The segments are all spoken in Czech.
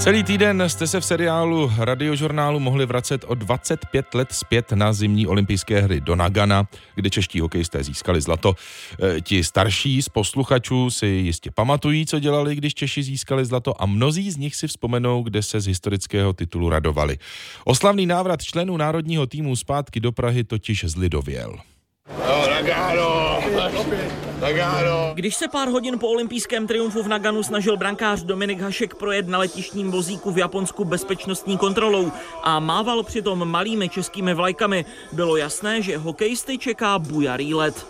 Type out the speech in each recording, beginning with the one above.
Celý týden jste se v seriálu Radiožurnálu mohli vracet o 25 let zpět na zimní olympijské hry do Nagana, kde čeští hokejisté získali zlato. E, ti starší z posluchačů si jistě pamatují, co dělali, když Češi získali zlato a mnozí z nich si vzpomenou, kde se z historického titulu radovali. Oslavný návrat členů národního týmu zpátky do Prahy totiž zlidověl. No, Nagano! Nagano! Když se pár hodin po olympijském triumfu v Naganu snažil brankář Dominik Hašek projet na letištním vozíku v Japonsku bezpečnostní kontrolou a mával přitom malými českými vlajkami, bylo jasné, že hokejisty čeká bujarý let.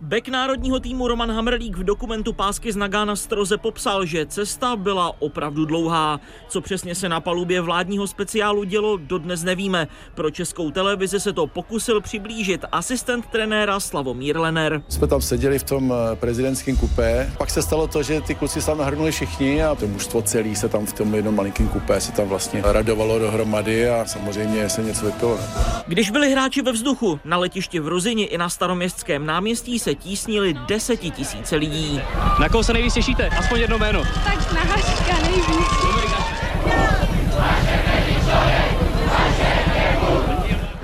Bek národního týmu Roman Hamrlík v dokumentu Pásky z Nagana stroze popsal, že cesta byla opravdu dlouhá. Co přesně se na palubě vládního speciálu dělo, dodnes nevíme. Pro českou televizi se to pokusil přiblížit asistent trenéra Slavomír Lener. Jsme tam seděli v tom eh, prezidentském kupé. Pak se stalo to, že ty kluci se tam nahrnuli všichni a to mužstvo celý se tam v tom jednom malinkém kupé se tam vlastně radovalo dohromady a samozřejmě se něco vypilo. Když byli hráči ve vzduchu, na letišti v Ruzini i na staroměstském náměstí se tísnili desetitisíce lidí. Na koho se nejvíc těšíte? Aspoň jedno jméno. Tak na Haška nejvíc.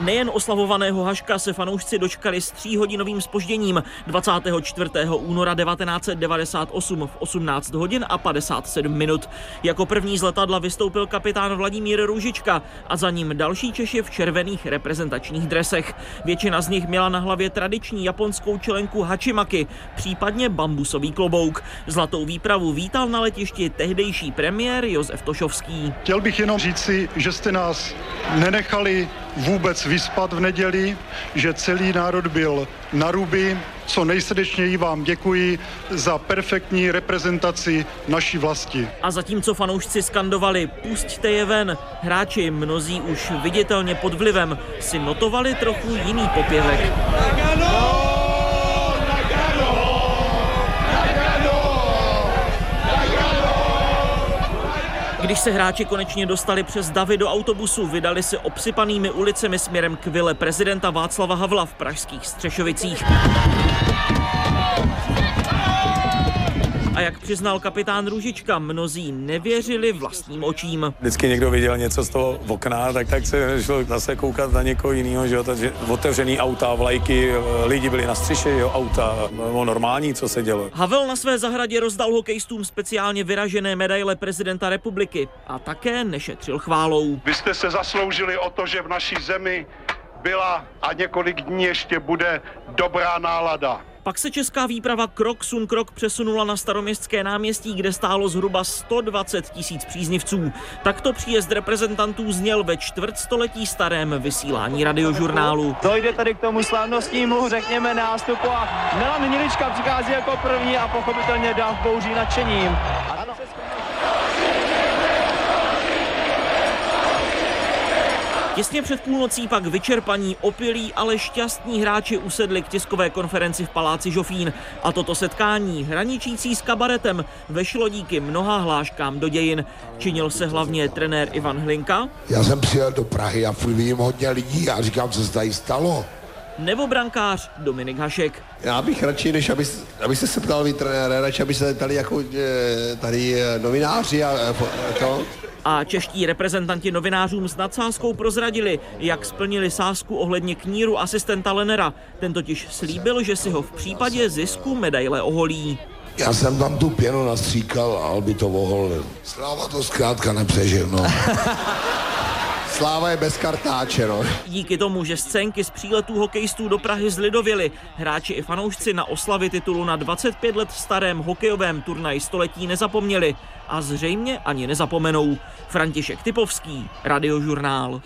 Nejen oslavovaného Haška se fanoušci dočkali s tříhodinovým spožděním 24. února 1998 v 18 hodin a 57 minut. Jako první z letadla vystoupil kapitán Vladimír Růžička a za ním další Češi v červených reprezentačních dresech. Většina z nich měla na hlavě tradiční japonskou čelenku hachimaki, případně bambusový klobouk. Zlatou výpravu vítal na letišti tehdejší premiér Josef Tošovský. Chtěl bych jenom říci, že jste nás nenechali vůbec vyspat v neděli, že celý národ byl na ruby. Co nejsrdečněji vám děkuji za perfektní reprezentaci naší vlasti. A zatímco fanoušci skandovali pusťte je ven, hráči mnozí už viditelně pod vlivem si notovali trochu jiný popěvek. Když se hráči konečně dostali přes davy do autobusu, vydali se obsypanými ulicemi směrem k vile prezidenta Václava Havla v pražských Střešovicích. Jak přiznal kapitán Růžička, mnozí nevěřili vlastním očím. Vždycky někdo viděl něco z toho okna, tak, tak se šel zase koukat na někoho jiného, že jo, takže otevřený auta, vlajky, lidi byli na střeše, jo, auta, bylo normální, co se dělo. Havel na své zahradě rozdal hokejistům speciálně vyražené medaile prezidenta republiky a také nešetřil chválou. Vy jste se zasloužili o to, že v naší zemi byla a několik dní ještě bude dobrá nálada. Pak se česká výprava krok sun krok přesunula na staroměstské náměstí, kde stálo zhruba 120 tisíc příznivců. Takto příjezd reprezentantů zněl ve čtvrtstoletí starém vysílání radiožurnálu. Dojde tady k tomu slavnostnímu, řekněme, nástupu a Milan Hnilička přichází jako první a pochopitelně dál bouří nadšením. Těsně před půlnocí pak vyčerpaní, opilí, ale šťastní hráči usedli k tiskové konferenci v paláci Žofín. A toto setkání, hraničící s kabaretem, vešlo díky mnoha hláškám do dějin. Činil se hlavně trenér Ivan Hlinka. Já jsem přijel do Prahy a furt vidím hodně lidí a říkám, co se tady stalo. Nebo brankář Dominik Hašek. Já bych radši, než aby, aby se ptal vy trenére, radši aby se tady jako tady novináři a to. A čeští reprezentanti novinářům s nadsázkou prozradili, jak splnili sázku ohledně kníru asistenta Lenera. Ten totiž slíbil, že si ho v případě zisku medaile oholí. Já jsem tam tu pěnu nastříkal a by to oholil. Sláva to zkrátka nepřežil, no. Sláva je bez kartáče, no. Díky tomu, že scénky z příletů hokejistů do Prahy zlidověli, hráči i fanoušci na oslavy titulu na 25 let starém hokejovém turnaji století nezapomněli a zřejmě ani nezapomenou. František Typovský, Radiožurnál.